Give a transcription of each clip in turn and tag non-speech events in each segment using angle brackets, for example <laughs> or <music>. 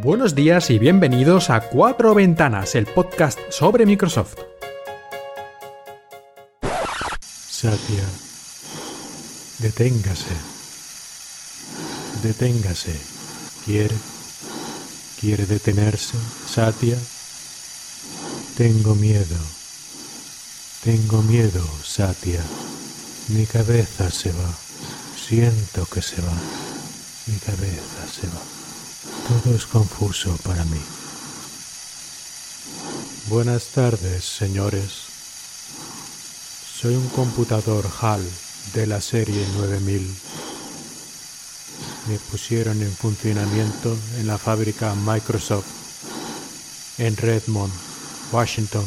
Buenos días y bienvenidos a Cuatro Ventanas, el podcast sobre Microsoft. Satya, deténgase. Deténgase. ¿Quiere? ¿Quiere detenerse, Satya? Tengo miedo. Tengo miedo, Satya. Mi cabeza se va. Siento que se va. Mi cabeza se va. Todo es confuso para mí. Buenas tardes, señores. Soy un computador HAL de la serie 9000. Me pusieron en funcionamiento en la fábrica Microsoft en Redmond, Washington,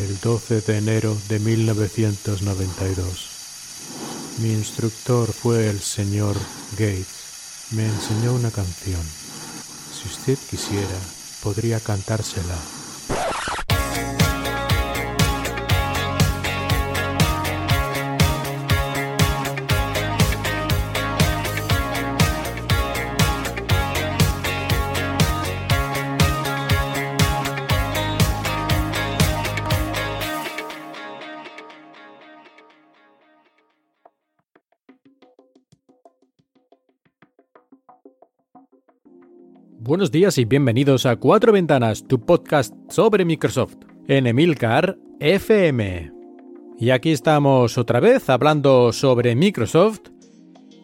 el 12 de enero de 1992. Mi instructor fue el señor Gates. Me enseñó una canción. Si usted quisiera, podría cantársela. Buenos días y bienvenidos a Cuatro Ventanas, tu podcast sobre Microsoft, en Emilcar FM. Y aquí estamos otra vez hablando sobre Microsoft,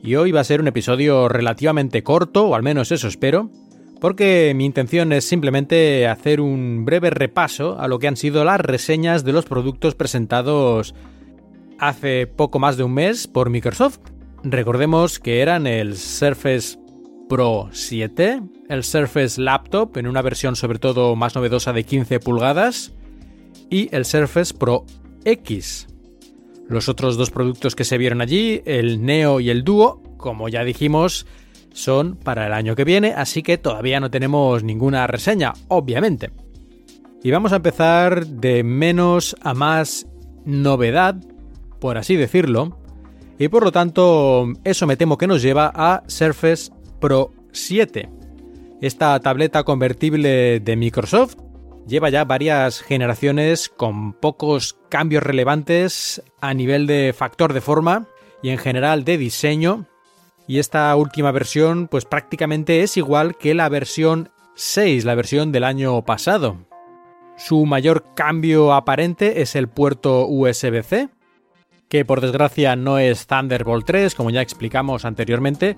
y hoy va a ser un episodio relativamente corto, o al menos eso espero, porque mi intención es simplemente hacer un breve repaso a lo que han sido las reseñas de los productos presentados hace poco más de un mes por Microsoft. Recordemos que eran el Surface Pro 7, el Surface Laptop en una versión sobre todo más novedosa de 15 pulgadas y el Surface Pro X. Los otros dos productos que se vieron allí, el Neo y el Duo, como ya dijimos, son para el año que viene, así que todavía no tenemos ninguna reseña, obviamente. Y vamos a empezar de menos a más novedad, por así decirlo, y por lo tanto eso me temo que nos lleva a Surface Pro 7. Esta tableta convertible de Microsoft lleva ya varias generaciones con pocos cambios relevantes a nivel de factor de forma y en general de diseño. Y esta última versión pues prácticamente es igual que la versión 6, la versión del año pasado. Su mayor cambio aparente es el puerto USB-C, que por desgracia no es Thunderbolt 3, como ya explicamos anteriormente,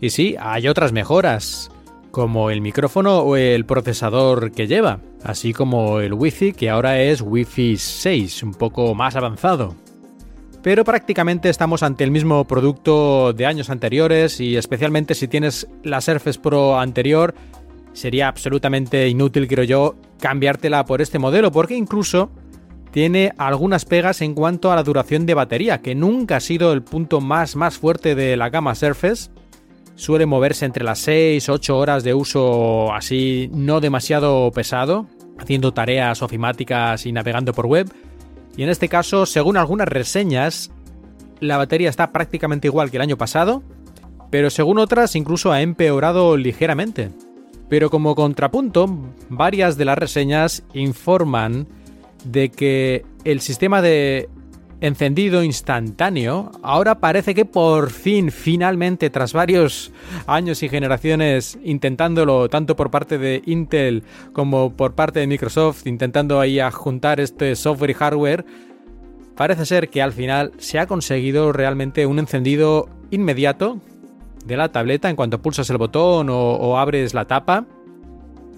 y sí, hay otras mejoras, como el micrófono o el procesador que lleva, así como el Wi-Fi que ahora es Wi-Fi 6, un poco más avanzado. Pero prácticamente estamos ante el mismo producto de años anteriores y especialmente si tienes la Surface Pro anterior, sería absolutamente inútil, creo yo, cambiártela por este modelo, porque incluso tiene algunas pegas en cuanto a la duración de batería, que nunca ha sido el punto más, más fuerte de la gama Surface, suele moverse entre las 6 8 horas de uso así no demasiado pesado, haciendo tareas ofimáticas y navegando por web. Y en este caso, según algunas reseñas, la batería está prácticamente igual que el año pasado, pero según otras incluso ha empeorado ligeramente. Pero como contrapunto, varias de las reseñas informan de que el sistema de encendido instantáneo, ahora parece que por fin, finalmente, tras varios años y generaciones intentándolo, tanto por parte de Intel como por parte de Microsoft, intentando ahí juntar este software y hardware, parece ser que al final se ha conseguido realmente un encendido inmediato de la tableta en cuanto pulsas el botón o, o abres la tapa.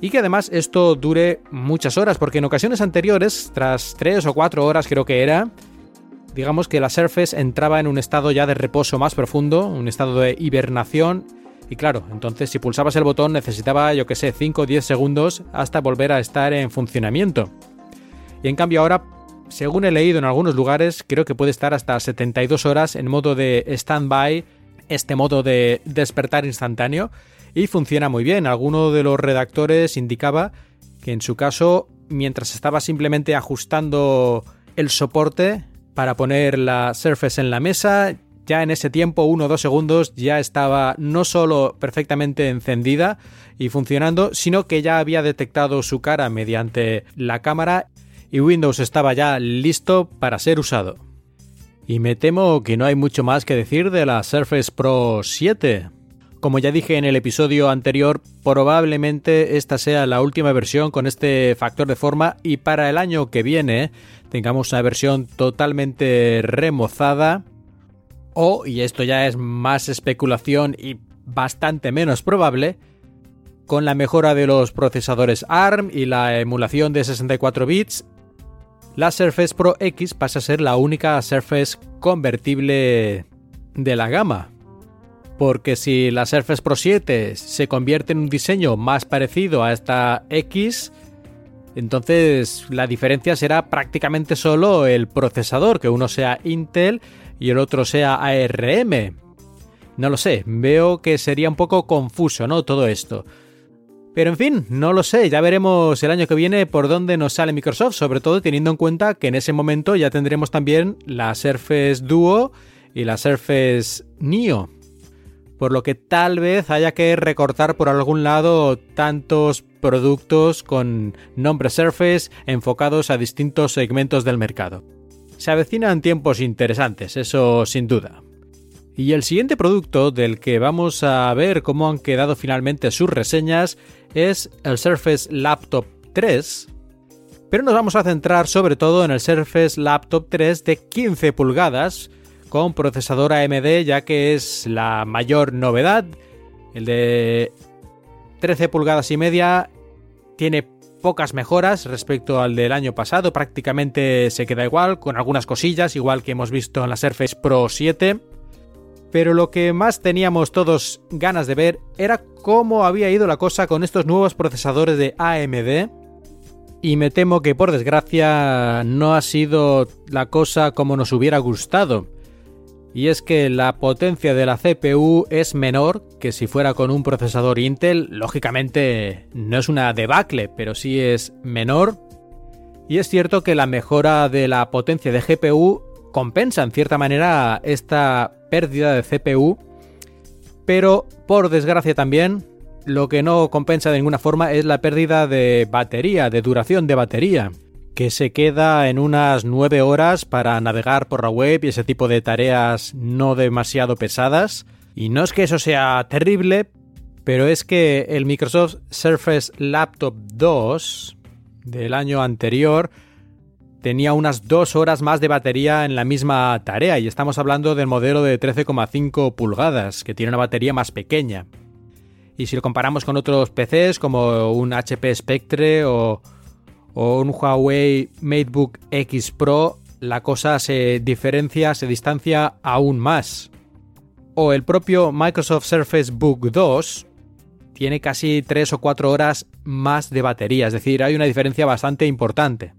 Y que además esto dure muchas horas, porque en ocasiones anteriores, tras 3 o 4 horas creo que era, digamos que la Surface entraba en un estado ya de reposo más profundo, un estado de hibernación. Y claro, entonces si pulsabas el botón necesitaba, yo que sé, 5 o 10 segundos hasta volver a estar en funcionamiento. Y en cambio ahora, según he leído en algunos lugares, creo que puede estar hasta 72 horas en modo de stand-by, este modo de despertar instantáneo, y funciona muy bien. Alguno de los redactores indicaba que en su caso, mientras estaba simplemente ajustando el soporte, para poner la Surface en la mesa, ya en ese tiempo, uno o dos segundos, ya estaba no solo perfectamente encendida y funcionando, sino que ya había detectado su cara mediante la cámara y Windows estaba ya listo para ser usado. Y me temo que no hay mucho más que decir de la Surface Pro 7. Como ya dije en el episodio anterior, probablemente esta sea la última versión con este factor de forma y para el año que viene tengamos una versión totalmente remozada o, y esto ya es más especulación y bastante menos probable, con la mejora de los procesadores ARM y la emulación de 64 bits, la Surface Pro X pasa a ser la única Surface convertible de la gama. Porque si la Surface Pro 7 se convierte en un diseño más parecido a esta X, entonces la diferencia será prácticamente solo el procesador, que uno sea Intel y el otro sea ARM. No lo sé, veo que sería un poco confuso, ¿no? Todo esto. Pero en fin, no lo sé, ya veremos el año que viene por dónde nos sale Microsoft, sobre todo teniendo en cuenta que en ese momento ya tendremos también la Surface Duo y la Surface Neo. Por lo que tal vez haya que recortar por algún lado tantos productos con nombre Surface enfocados a distintos segmentos del mercado. Se avecinan tiempos interesantes, eso sin duda. Y el siguiente producto del que vamos a ver cómo han quedado finalmente sus reseñas es el Surface Laptop 3, pero nos vamos a centrar sobre todo en el Surface Laptop 3 de 15 pulgadas con procesador AMD ya que es la mayor novedad. El de 13 pulgadas y media tiene pocas mejoras respecto al del año pasado, prácticamente se queda igual, con algunas cosillas, igual que hemos visto en la Surface Pro 7. Pero lo que más teníamos todos ganas de ver era cómo había ido la cosa con estos nuevos procesadores de AMD. Y me temo que por desgracia no ha sido la cosa como nos hubiera gustado y es que la potencia de la CPU es menor que si fuera con un procesador Intel. Lógicamente no es una debacle, pero sí es menor. Y es cierto que la mejora de la potencia de GPU compensa en cierta manera esta pérdida de CPU, pero por desgracia también lo que no compensa de ninguna forma es la pérdida de batería, de duración de batería que se queda en unas 9 horas para navegar por la web y ese tipo de tareas no demasiado pesadas. Y no es que eso sea terrible, pero es que el Microsoft Surface Laptop 2 del año anterior tenía unas 2 horas más de batería en la misma tarea y estamos hablando del modelo de 13,5 pulgadas, que tiene una batería más pequeña. Y si lo comparamos con otros PCs como un HP Spectre o o un Huawei MateBook X Pro, la cosa se diferencia, se distancia aún más. O el propio Microsoft Surface Book 2 tiene casi 3 o 4 horas más de batería, es decir, hay una diferencia bastante importante.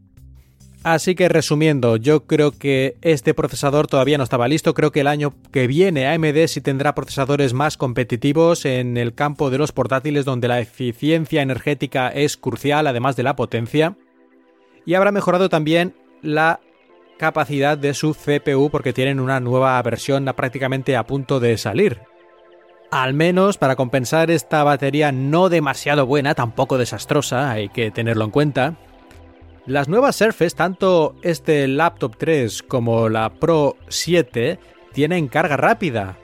Así que resumiendo, yo creo que este procesador todavía no estaba listo, creo que el año que viene AMD sí tendrá procesadores más competitivos en el campo de los portátiles donde la eficiencia energética es crucial además de la potencia y habrá mejorado también la capacidad de su CPU porque tienen una nueva versión prácticamente a punto de salir. Al menos para compensar esta batería no demasiado buena, tampoco desastrosa, hay que tenerlo en cuenta. Las nuevas Surface, tanto este Laptop 3 como la Pro 7, tienen carga rápida.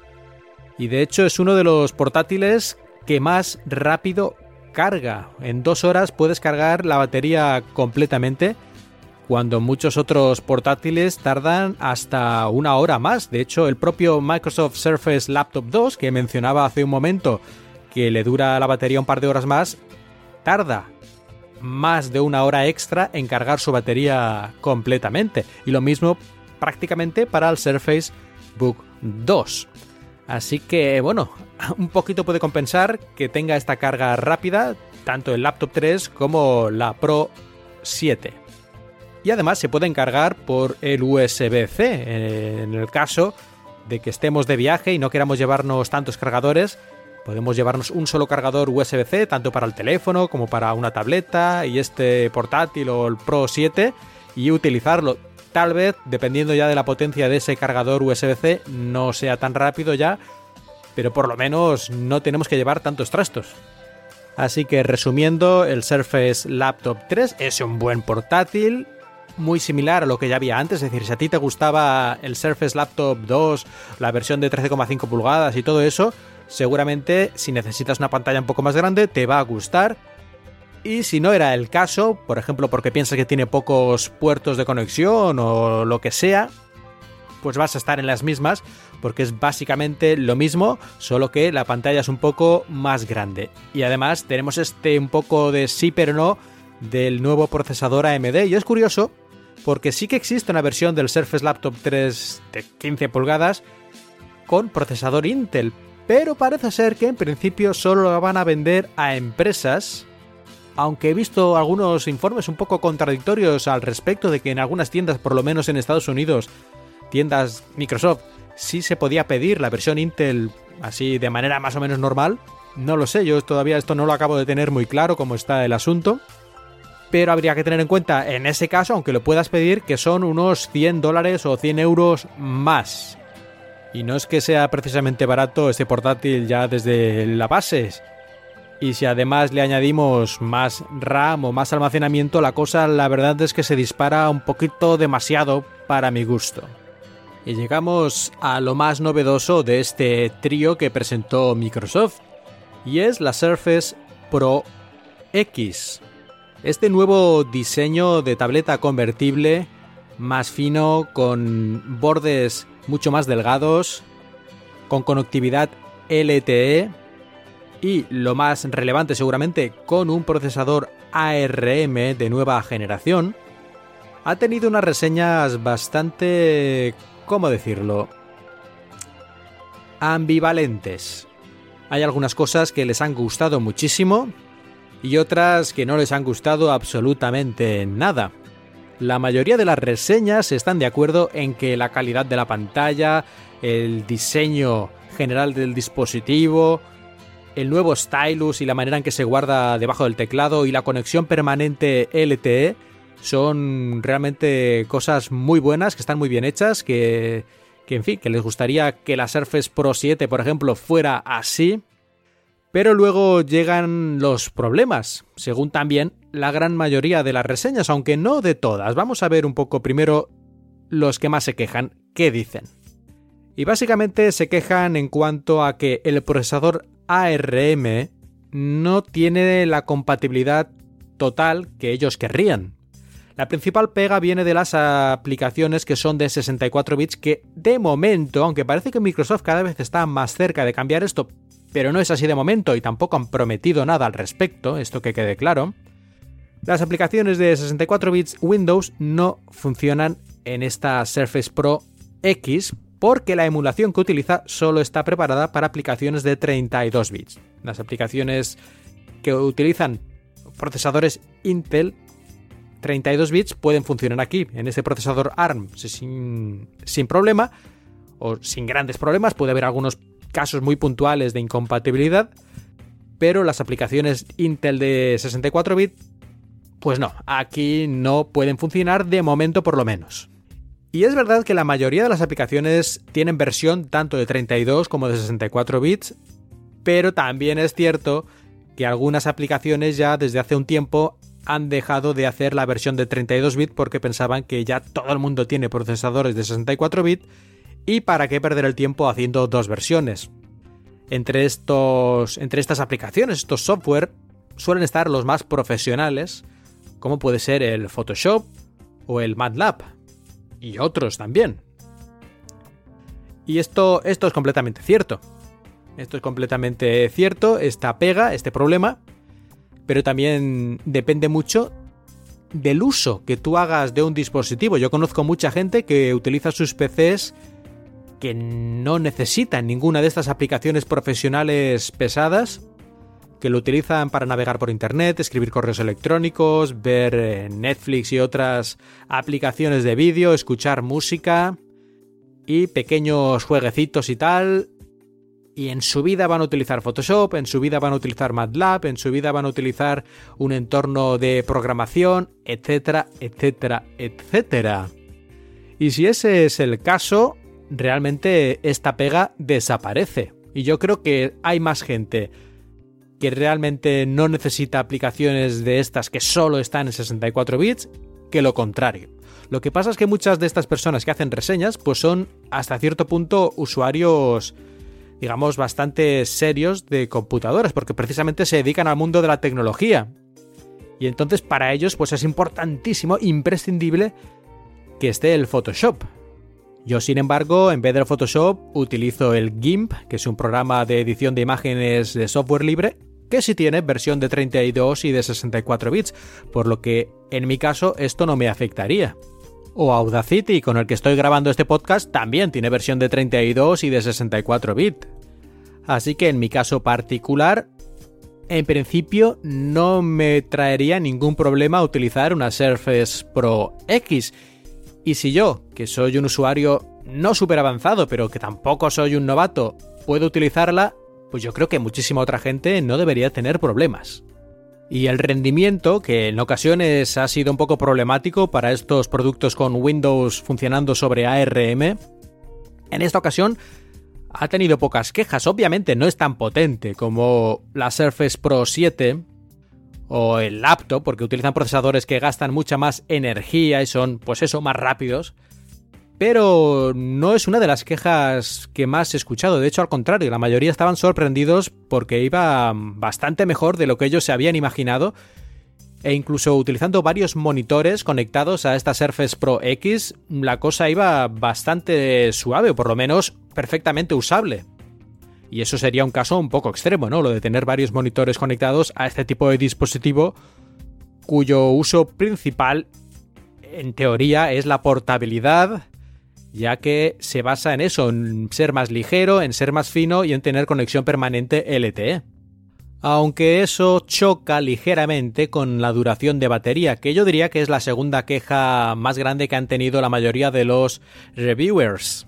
Y de hecho es uno de los portátiles que más rápido carga. En dos horas puedes cargar la batería completamente, cuando muchos otros portátiles tardan hasta una hora más. De hecho, el propio Microsoft Surface Laptop 2, que mencionaba hace un momento que le dura la batería un par de horas más, tarda más de una hora extra en cargar su batería completamente. Y lo mismo prácticamente para el Surface Book 2. Así que bueno, <laughs> un poquito puede compensar que tenga esta carga rápida, tanto el laptop 3 como la Pro 7. Y además se pueden cargar por el USB-C. En el caso de que estemos de viaje y no queramos llevarnos tantos cargadores, podemos llevarnos un solo cargador USB-C, tanto para el teléfono como para una tableta y este portátil o el Pro 7, y utilizarlo tal vez, dependiendo ya de la potencia de ese cargador USB-C, no sea tan rápido ya, pero por lo menos no tenemos que llevar tantos trastos. Así que resumiendo, el Surface Laptop 3 es un buen portátil, muy similar a lo que ya había antes, es decir, si a ti te gustaba el Surface Laptop 2, la versión de 13,5 pulgadas y todo eso, seguramente si necesitas una pantalla un poco más grande te va a gustar. Y si no era el caso, por ejemplo porque piensas que tiene pocos puertos de conexión o lo que sea, pues vas a estar en las mismas porque es básicamente lo mismo, solo que la pantalla es un poco más grande. Y además tenemos este un poco de sí pero no del nuevo procesador AMD y es curioso porque sí que existe una versión del Surface Laptop 3 de 15 pulgadas con procesador Intel, pero parece ser que en principio solo lo van a vender a empresas, aunque he visto algunos informes un poco contradictorios al respecto de que en algunas tiendas, por lo menos en Estados Unidos, tiendas Microsoft, sí se podía pedir la versión Intel así de manera más o menos normal. No lo sé, yo todavía esto no lo acabo de tener muy claro cómo está el asunto pero habría que tener en cuenta en ese caso, aunque lo puedas pedir, que son unos 100 dólares o 100 euros más. Y no es que sea precisamente barato este portátil ya desde la base. Y si además le añadimos más RAM o más almacenamiento, la cosa la verdad es que se dispara un poquito demasiado para mi gusto. Y llegamos a lo más novedoso de este trío que presentó Microsoft, y es la Surface Pro X. Este nuevo diseño de tableta convertible, más fino, con bordes mucho más delgados, con conectividad LTE y, lo más relevante seguramente, con un procesador ARM de nueva generación, ha tenido unas reseñas bastante... ¿cómo decirlo? ambivalentes. Hay algunas cosas que les han gustado muchísimo y otras que no les han gustado absolutamente nada. La mayoría de las reseñas están de acuerdo en que la calidad de la pantalla, el diseño general del dispositivo, el nuevo stylus y la manera en que se guarda debajo del teclado y la conexión permanente LTE son realmente cosas muy buenas, que están muy bien hechas, que, que en fin, que les gustaría que la Surface Pro 7, por ejemplo, fuera así. Pero luego llegan los problemas, según también la gran mayoría de las reseñas, aunque no de todas. Vamos a ver un poco primero los que más se quejan, qué dicen. Y básicamente se quejan en cuanto a que el procesador ARM no tiene la compatibilidad total que ellos querrían. La principal pega viene de las aplicaciones que son de 64 bits que de momento, aunque parece que Microsoft cada vez está más cerca de cambiar esto, pero no es así de momento y tampoco han prometido nada al respecto, esto que quede claro. Las aplicaciones de 64 bits Windows no funcionan en esta Surface Pro X porque la emulación que utiliza solo está preparada para aplicaciones de 32 bits. Las aplicaciones que utilizan procesadores Intel 32 bits pueden funcionar aquí, en ese procesador ARM, sin, sin problema o sin grandes problemas. Puede haber algunos casos muy puntuales de incompatibilidad, pero las aplicaciones Intel de 64 bits, pues no, aquí no pueden funcionar de momento por lo menos. Y es verdad que la mayoría de las aplicaciones tienen versión tanto de 32 como de 64 bits, pero también es cierto que algunas aplicaciones ya desde hace un tiempo han dejado de hacer la versión de 32 bits porque pensaban que ya todo el mundo tiene procesadores de 64 bits y para qué perder el tiempo haciendo dos versiones. Entre, estos, entre estas aplicaciones, estos software, suelen estar los más profesionales, como puede ser el Photoshop o el MATLAB, y otros también. Y esto, esto es completamente cierto. Esto es completamente cierto, esta pega, este problema, pero también depende mucho del uso que tú hagas de un dispositivo. Yo conozco mucha gente que utiliza sus PCs que no necesitan ninguna de estas aplicaciones profesionales pesadas, que lo utilizan para navegar por Internet, escribir correos electrónicos, ver eh, Netflix y otras aplicaciones de vídeo, escuchar música y pequeños jueguecitos y tal. Y en su vida van a utilizar Photoshop, en su vida van a utilizar MATLAB, en su vida van a utilizar un entorno de programación, etcétera, etcétera, etcétera. Y si ese es el caso, realmente esta pega desaparece. Y yo creo que hay más gente que realmente no necesita aplicaciones de estas que solo están en 64 bits que lo contrario. Lo que pasa es que muchas de estas personas que hacen reseñas pues son hasta cierto punto usuarios digamos bastante serios de computadoras porque precisamente se dedican al mundo de la tecnología. Y entonces para ellos pues es importantísimo, imprescindible que esté el Photoshop. Yo, sin embargo, en vez del Photoshop, utilizo el GIMP, que es un programa de edición de imágenes de software libre, que sí tiene versión de 32 y de 64 bits, por lo que en mi caso esto no me afectaría. O Audacity, con el que estoy grabando este podcast, también tiene versión de 32 y de 64 bits. Así que en mi caso particular, en principio no me traería ningún problema utilizar una Surface Pro X, y si yo, que soy un usuario no súper avanzado, pero que tampoco soy un novato, puedo utilizarla, pues yo creo que muchísima otra gente no debería tener problemas. Y el rendimiento, que en ocasiones ha sido un poco problemático para estos productos con Windows funcionando sobre ARM, en esta ocasión ha tenido pocas quejas. Obviamente no es tan potente como la Surface Pro 7, o el laptop, porque utilizan procesadores que gastan mucha más energía y son, pues eso, más rápidos. Pero no es una de las quejas que más he escuchado, de hecho al contrario, la mayoría estaban sorprendidos porque iba bastante mejor de lo que ellos se habían imaginado e incluso utilizando varios monitores conectados a esta Surface Pro X, la cosa iba bastante suave o por lo menos perfectamente usable. Y eso sería un caso un poco extremo, ¿no? Lo de tener varios monitores conectados a este tipo de dispositivo cuyo uso principal, en teoría, es la portabilidad, ya que se basa en eso, en ser más ligero, en ser más fino y en tener conexión permanente LTE. Aunque eso choca ligeramente con la duración de batería, que yo diría que es la segunda queja más grande que han tenido la mayoría de los reviewers.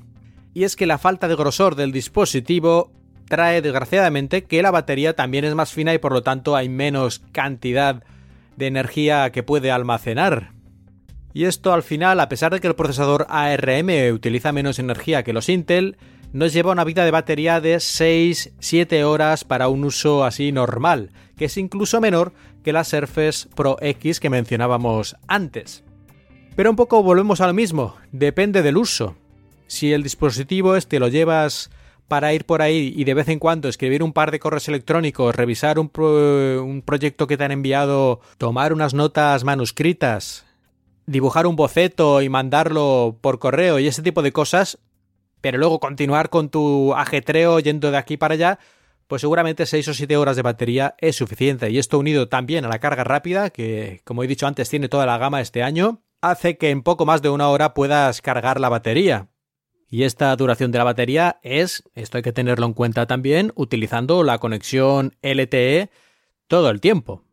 Y es que la falta de grosor del dispositivo trae desgraciadamente que la batería también es más fina y por lo tanto hay menos cantidad de energía que puede almacenar. Y esto al final, a pesar de que el procesador ARM utiliza menos energía que los Intel, nos lleva una vida de batería de 6-7 horas para un uso así normal, que es incluso menor que la Surface Pro X que mencionábamos antes. Pero un poco volvemos a lo mismo, depende del uso. Si el dispositivo este lo llevas para ir por ahí y de vez en cuando escribir un par de correos electrónicos, revisar un, un proyecto que te han enviado, tomar unas notas manuscritas, dibujar un boceto y mandarlo por correo y ese tipo de cosas, pero luego continuar con tu ajetreo yendo de aquí para allá, pues seguramente 6 o 7 horas de batería es suficiente. Y esto unido también a la carga rápida, que como he dicho antes tiene toda la gama este año, hace que en poco más de una hora puedas cargar la batería. Y esta duración de la batería es, esto hay que tenerlo en cuenta también, utilizando la conexión LTE todo el tiempo.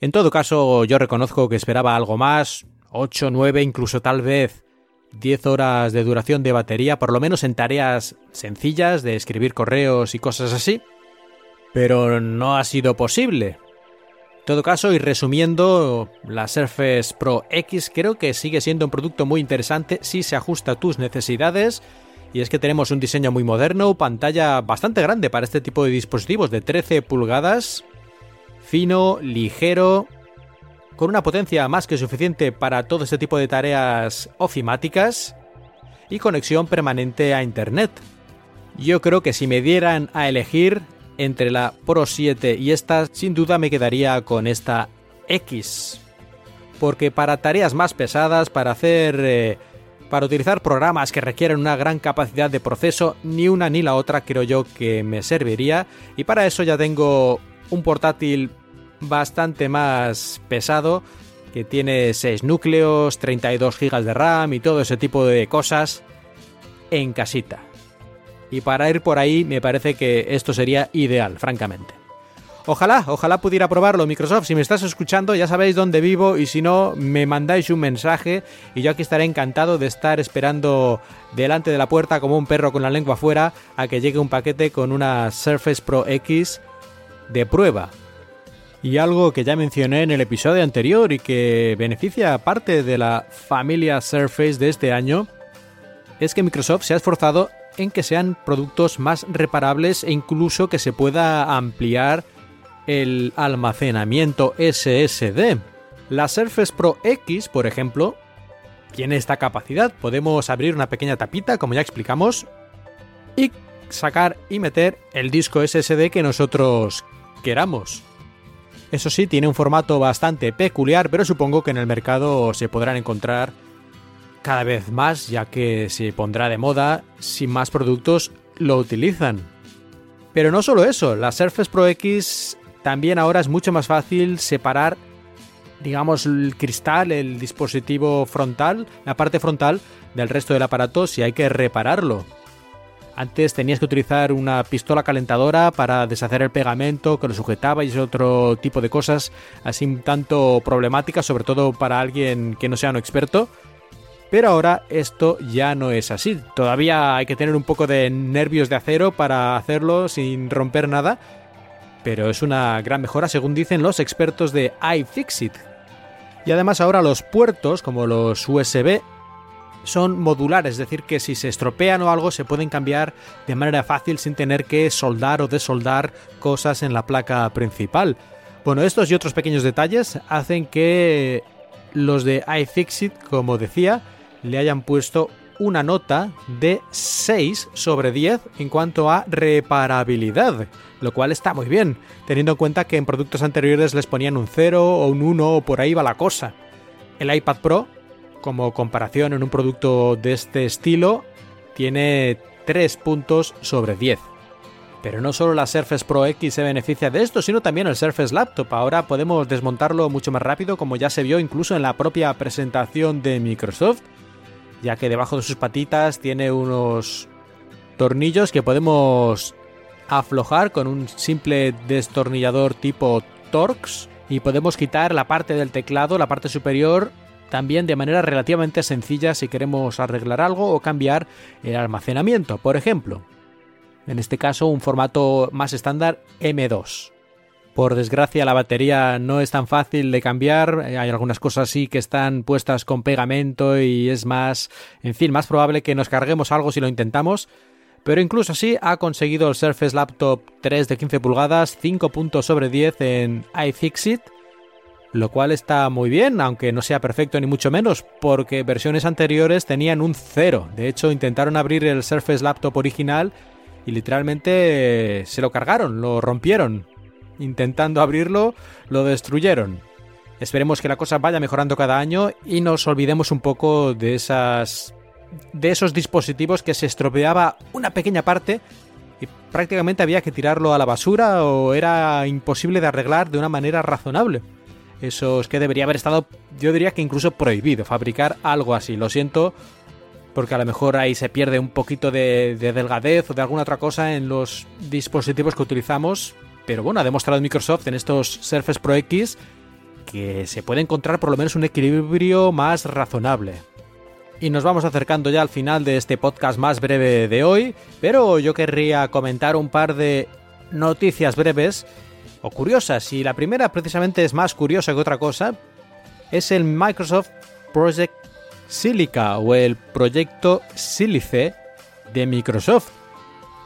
En todo caso, yo reconozco que esperaba algo más, 8, 9, incluso tal vez 10 horas de duración de batería, por lo menos en tareas sencillas de escribir correos y cosas así. Pero no ha sido posible. En todo caso, y resumiendo, la Surface Pro X creo que sigue siendo un producto muy interesante si se ajusta a tus necesidades. Y es que tenemos un diseño muy moderno, pantalla bastante grande para este tipo de dispositivos de 13 pulgadas, fino, ligero, con una potencia más que suficiente para todo este tipo de tareas ofimáticas y conexión permanente a Internet. Yo creo que si me dieran a elegir, entre la Pro 7 y esta, sin duda me quedaría con esta X. Porque para tareas más pesadas, para hacer... Eh, para utilizar programas que requieren una gran capacidad de proceso, ni una ni la otra creo yo que me serviría. Y para eso ya tengo un portátil bastante más pesado, que tiene 6 núcleos, 32 GB de RAM y todo ese tipo de cosas en casita. Y para ir por ahí me parece que esto sería ideal, francamente. Ojalá, ojalá pudiera probarlo Microsoft. Si me estás escuchando ya sabéis dónde vivo y si no me mandáis un mensaje y yo aquí estaré encantado de estar esperando delante de la puerta como un perro con la lengua afuera a que llegue un paquete con una Surface Pro X de prueba. Y algo que ya mencioné en el episodio anterior y que beneficia a parte de la familia Surface de este año es que Microsoft se ha esforzado en que sean productos más reparables e incluso que se pueda ampliar el almacenamiento SSD. La Surface Pro X, por ejemplo, tiene esta capacidad. Podemos abrir una pequeña tapita, como ya explicamos, y sacar y meter el disco SSD que nosotros queramos. Eso sí, tiene un formato bastante peculiar, pero supongo que en el mercado se podrán encontrar cada vez más, ya que se pondrá de moda si más productos lo utilizan. Pero no solo eso, la Surface Pro X también ahora es mucho más fácil separar, digamos, el cristal, el dispositivo frontal, la parte frontal del resto del aparato si hay que repararlo. Antes tenías que utilizar una pistola calentadora para deshacer el pegamento que lo sujetaba y ese otro tipo de cosas así un tanto problemáticas, sobre todo para alguien que no sea un experto. Pero ahora esto ya no es así. Todavía hay que tener un poco de nervios de acero para hacerlo sin romper nada. Pero es una gran mejora según dicen los expertos de iFixit. Y además ahora los puertos como los USB son modulares, es decir, que si se estropean o algo se pueden cambiar de manera fácil sin tener que soldar o desoldar cosas en la placa principal. Bueno, estos y otros pequeños detalles hacen que los de iFixit, como decía, le hayan puesto una nota de 6 sobre 10 en cuanto a reparabilidad, lo cual está muy bien, teniendo en cuenta que en productos anteriores les ponían un 0 o un 1 o por ahí va la cosa. El iPad Pro, como comparación en un producto de este estilo, tiene 3 puntos sobre 10. Pero no solo la Surface Pro X se beneficia de esto, sino también el Surface Laptop. Ahora podemos desmontarlo mucho más rápido, como ya se vio incluso en la propia presentación de Microsoft ya que debajo de sus patitas tiene unos tornillos que podemos aflojar con un simple destornillador tipo Torx y podemos quitar la parte del teclado, la parte superior, también de manera relativamente sencilla si queremos arreglar algo o cambiar el almacenamiento, por ejemplo. En este caso un formato más estándar M2. Por desgracia la batería no es tan fácil de cambiar, hay algunas cosas sí que están puestas con pegamento y es más, en fin, más probable que nos carguemos algo si lo intentamos. Pero incluso así ha conseguido el Surface Laptop 3 de 15 pulgadas 5 puntos sobre 10 en iFixit, lo cual está muy bien, aunque no sea perfecto ni mucho menos, porque versiones anteriores tenían un 0. De hecho, intentaron abrir el Surface Laptop original y literalmente se lo cargaron, lo rompieron intentando abrirlo, lo destruyeron. Esperemos que la cosa vaya mejorando cada año y nos olvidemos un poco de esas de esos dispositivos que se estropeaba una pequeña parte y prácticamente había que tirarlo a la basura o era imposible de arreglar de una manera razonable. Eso es que debería haber estado, yo diría que incluso prohibido fabricar algo así. Lo siento, porque a lo mejor ahí se pierde un poquito de, de delgadez o de alguna otra cosa en los dispositivos que utilizamos pero bueno, ha demostrado Microsoft en estos Surface Pro X que se puede encontrar por lo menos un equilibrio más razonable. Y nos vamos acercando ya al final de este podcast más breve de hoy, pero yo querría comentar un par de noticias breves o curiosas, y la primera precisamente es más curiosa que otra cosa, es el Microsoft Project Silica o el proyecto Silice de Microsoft.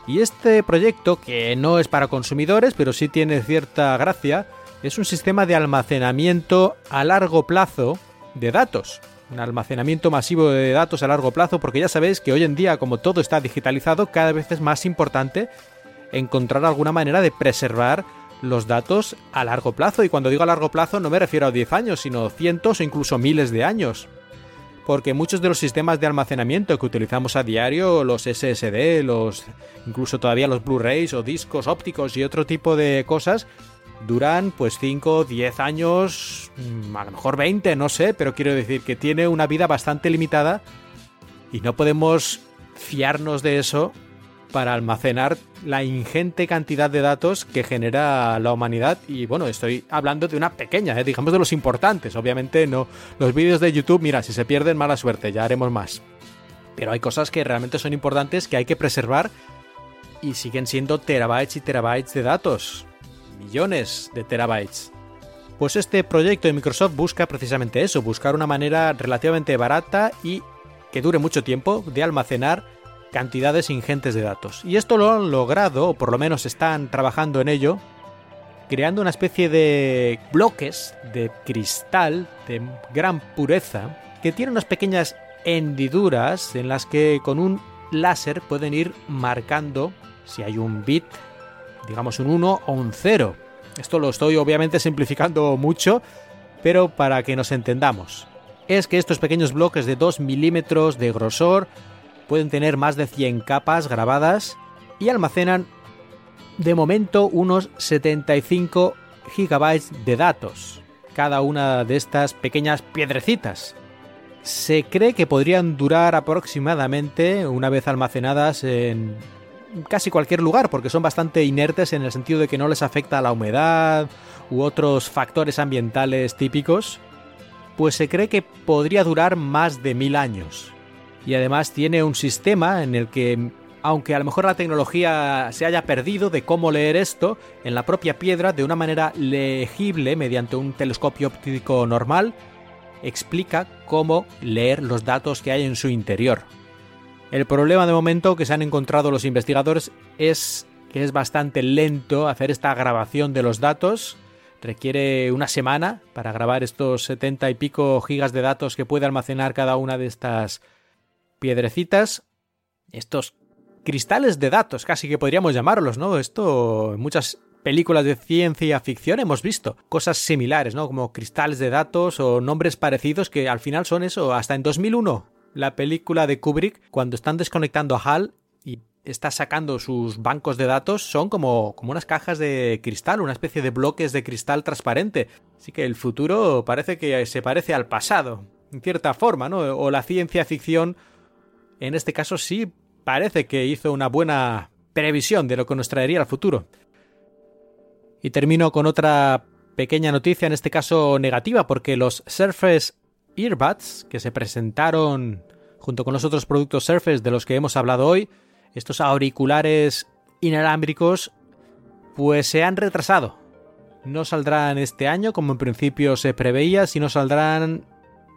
Y este proyecto, que no es para consumidores, pero sí tiene cierta gracia, es un sistema de almacenamiento a largo plazo de datos. Un almacenamiento masivo de datos a largo plazo, porque ya sabéis que hoy en día, como todo está digitalizado, cada vez es más importante encontrar alguna manera de preservar los datos a largo plazo. Y cuando digo a largo plazo no me refiero a 10 años, sino cientos o incluso miles de años porque muchos de los sistemas de almacenamiento que utilizamos a diario, los SSD, los incluso todavía los Blu-rays o discos ópticos y otro tipo de cosas, duran pues 5, 10 años, mm, a lo mejor 20, no sé, pero quiero decir que tiene una vida bastante limitada y no podemos fiarnos de eso para almacenar la ingente cantidad de datos que genera la humanidad. Y bueno, estoy hablando de una pequeña, ¿eh? digamos de los importantes. Obviamente no. Los vídeos de YouTube, mira, si se pierden, mala suerte, ya haremos más. Pero hay cosas que realmente son importantes que hay que preservar y siguen siendo terabytes y terabytes de datos. Millones de terabytes. Pues este proyecto de Microsoft busca precisamente eso, buscar una manera relativamente barata y que dure mucho tiempo de almacenar cantidades ingentes de datos. Y esto lo han logrado, o por lo menos están trabajando en ello, creando una especie de bloques de cristal de gran pureza que tienen unas pequeñas hendiduras en las que con un láser pueden ir marcando si hay un bit, digamos un 1 o un 0. Esto lo estoy obviamente simplificando mucho, pero para que nos entendamos. Es que estos pequeños bloques de 2 milímetros de grosor pueden tener más de 100 capas grabadas y almacenan de momento unos 75 gigabytes de datos, cada una de estas pequeñas piedrecitas. Se cree que podrían durar aproximadamente, una vez almacenadas, en casi cualquier lugar, porque son bastante inertes en el sentido de que no les afecta la humedad u otros factores ambientales típicos, pues se cree que podría durar más de mil años. Y además tiene un sistema en el que aunque a lo mejor la tecnología se haya perdido de cómo leer esto, en la propia piedra, de una manera legible mediante un telescopio óptico normal, explica cómo leer los datos que hay en su interior. El problema de momento que se han encontrado los investigadores es que es bastante lento hacer esta grabación de los datos. Requiere una semana para grabar estos 70 y pico gigas de datos que puede almacenar cada una de estas piedrecitas. Estos cristales de datos, casi que podríamos llamarlos, ¿no? Esto en muchas películas de ciencia ficción hemos visto cosas similares, ¿no? Como cristales de datos o nombres parecidos que al final son eso. Hasta en 2001, la película de Kubrick, cuando están desconectando a HAL y está sacando sus bancos de datos, son como, como unas cajas de cristal, una especie de bloques de cristal transparente. Así que el futuro parece que se parece al pasado, en cierta forma, ¿no? O la ciencia ficción, en este caso sí parece que hizo una buena previsión de lo que nos traería el futuro. Y termino con otra pequeña noticia, en este caso negativa, porque los Surface Earbuds que se presentaron junto con los otros productos Surface de los que hemos hablado hoy, estos auriculares inalámbricos, pues se han retrasado. No saldrán este año como en principio se preveía, sino saldrán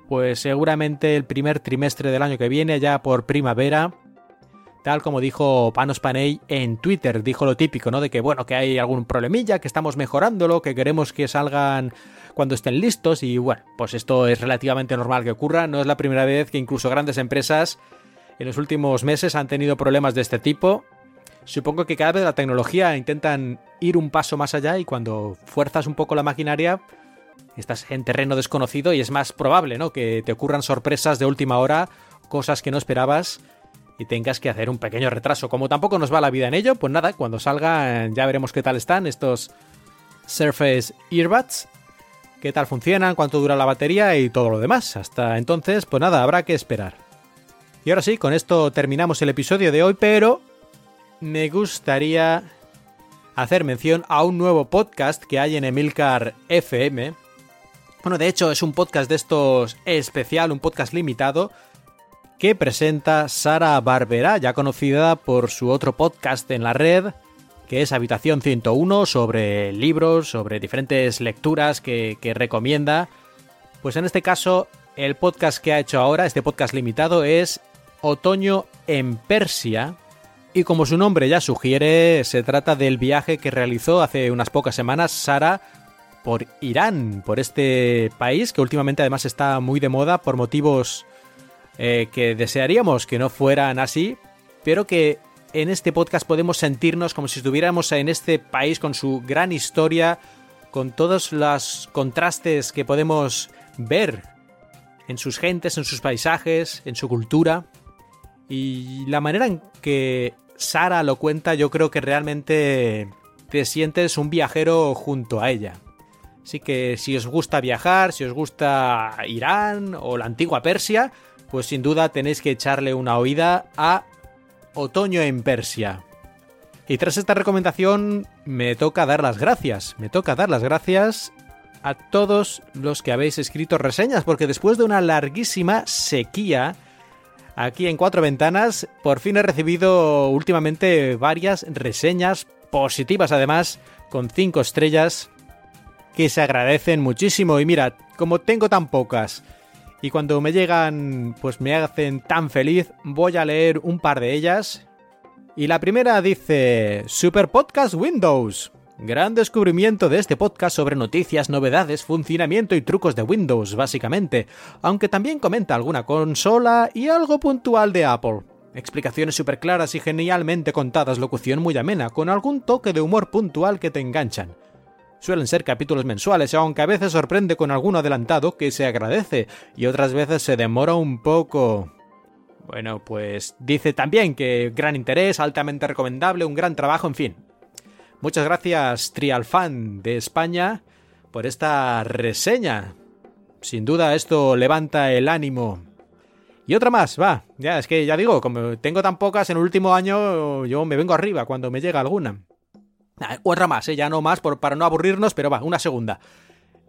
pues seguramente el primer trimestre del año que viene, ya por primavera tal como dijo Panos Panay en Twitter, dijo lo típico, ¿no? De que bueno, que hay algún problemilla, que estamos mejorándolo, que queremos que salgan cuando estén listos y bueno, pues esto es relativamente normal que ocurra, no es la primera vez que incluso grandes empresas en los últimos meses han tenido problemas de este tipo. Supongo que cada vez la tecnología intentan ir un paso más allá y cuando fuerzas un poco la maquinaria estás en terreno desconocido y es más probable, ¿no? Que te ocurran sorpresas de última hora, cosas que no esperabas y tengas que hacer un pequeño retraso. Como tampoco nos va la vida en ello, pues nada, cuando salga ya veremos qué tal están estos Surface Earbuds, qué tal funcionan, cuánto dura la batería y todo lo demás. Hasta entonces, pues nada, habrá que esperar. Y ahora sí, con esto terminamos el episodio de hoy, pero me gustaría hacer mención a un nuevo podcast que hay en Emilcar FM. Bueno, de hecho es un podcast de estos especial, un podcast limitado, que presenta Sara Barbera, ya conocida por su otro podcast en la red, que es Habitación 101, sobre libros, sobre diferentes lecturas que, recomienda. Pues en este caso, el podcast que ha hecho ahora, este podcast limitado, es Otoño en Persia. Y como su nombre ya sugiere, se trata del viaje que realizó hace unas pocas semanas Sara por Irán, por este país que últimamente además está muy de moda por motivos eh, que desearíamos que no fueran así, pero que en este podcast podemos sentirnos como si estuviéramos en este país con su gran historia, con todos los contrastes que podemos ver en sus gentes, en sus paisajes, en su cultura. Y la manera en que Sara lo cuenta, yo creo que realmente te sientes un viajero junto a ella. Así que si os gusta viajar, si os gusta Irán o la antigua Persia, pues sin duda tenéis que echarle una oída a Otoño en Persia. Y tras esta recomendación me toca dar las gracias, me toca dar las gracias a todos los que habéis escrito reseñas, porque después de una larguísima sequía, aquí en Cuatro Ventanas, por fin he recibido últimamente varias reseñas positivas además, con cinco estrellas, que se agradecen muchísimo. Y mira, como tengo tan pocas, y cuando me llegan pues me hacen tan feliz, voy a leer un par de ellas. Y la primera dice Super Podcast Windows. Gran descubrimiento de este podcast sobre noticias, novedades, funcionamiento y trucos de Windows, básicamente, aunque también comenta alguna consola y algo puntual de Apple. Explicaciones súper claras y genialmente contadas, locución muy amena, con algún toque de humor puntual que te enganchan. Suelen ser capítulos mensuales, aunque a veces sorprende con alguno adelantado que se agradece, y otras veces se demora un poco. Bueno, pues dice también que gran interés, altamente recomendable, un gran trabajo, en fin. Muchas gracias, Trialfan de España, por esta reseña. Sin duda esto levanta el ánimo. Y otra más, va. Ya, es que ya digo, como tengo tan pocas en el último año, yo me vengo arriba cuando me llega alguna. Ah, otra más, ¿eh? ya no más para no aburrirnos, pero va, una segunda.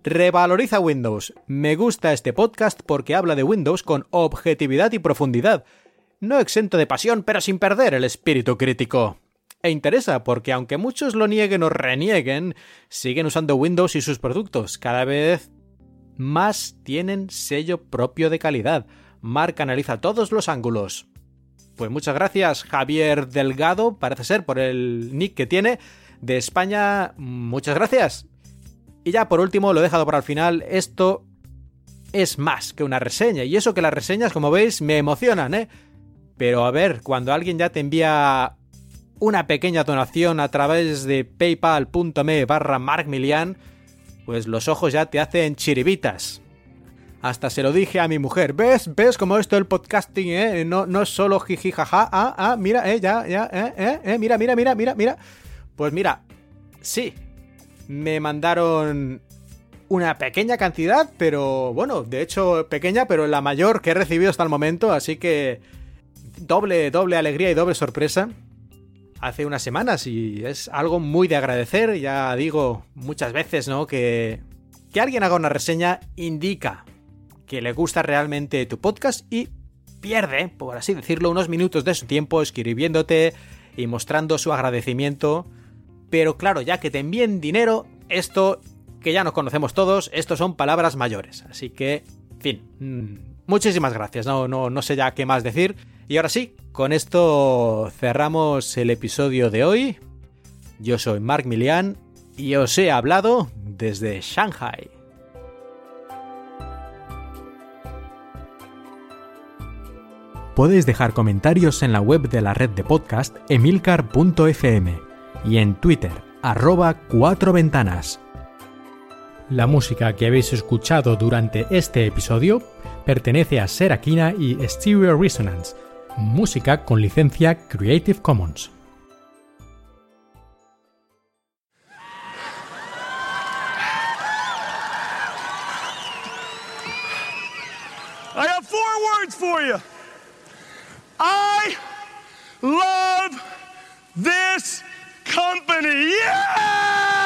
Revaloriza Windows. Me gusta este podcast porque habla de Windows con objetividad y profundidad. No exento de pasión, pero sin perder el espíritu crítico e interesa porque aunque muchos lo nieguen o renieguen, siguen usando Windows y sus productos. Cada vez más tienen sello propio de calidad. Marca analiza todos los ángulos. Pues muchas gracias Javier Delgado, parece ser, por el nick que tiene. De España, muchas gracias. Y ya por último, lo he dejado para el final, esto es más que una reseña. Y eso que las reseñas, como veis, me emocionan, ¿eh? Pero a ver, cuando alguien ya te envía una pequeña donación a través de paypal.me barra markmilian, pues los ojos ya te hacen chiribitas. Hasta se lo dije a mi mujer, ¿ves? ¿Ves cómo esto el podcasting, eh? No, no es solo jiji jaja, ah, ah, mira, eh, ya, ya, eh, eh, eh, mira, mira, mira, mira, mira. Pues mira, sí, me mandaron una pequeña cantidad, pero bueno, de hecho pequeña, pero la mayor que he recibido hasta el momento, así que doble, doble alegría y doble sorpresa hace unas semanas y es algo muy de agradecer. Ya digo muchas veces, ¿no? Que, que alguien haga una reseña indica que le gusta realmente tu podcast y pierde, por así decirlo, unos minutos de su tiempo escribiéndote y mostrando su agradecimiento. Pero claro, ya que te envíen dinero, esto que ya nos conocemos todos, esto son palabras mayores. Así que, fin, mm, muchísimas gracias. No, no, no sé ya qué más decir. Y ahora sí, con esto cerramos el episodio de hoy. Yo soy Mark Milian y os he hablado desde Shanghai. Podéis dejar comentarios en la web de la red de podcast emilcar.fm y en Twitter arroba cuatro ventanas. La música que habéis escuchado durante este episodio pertenece a Serakina y Stereo Resonance música con licencia Creative Commons. I have four words for you. I love this company. Yeah!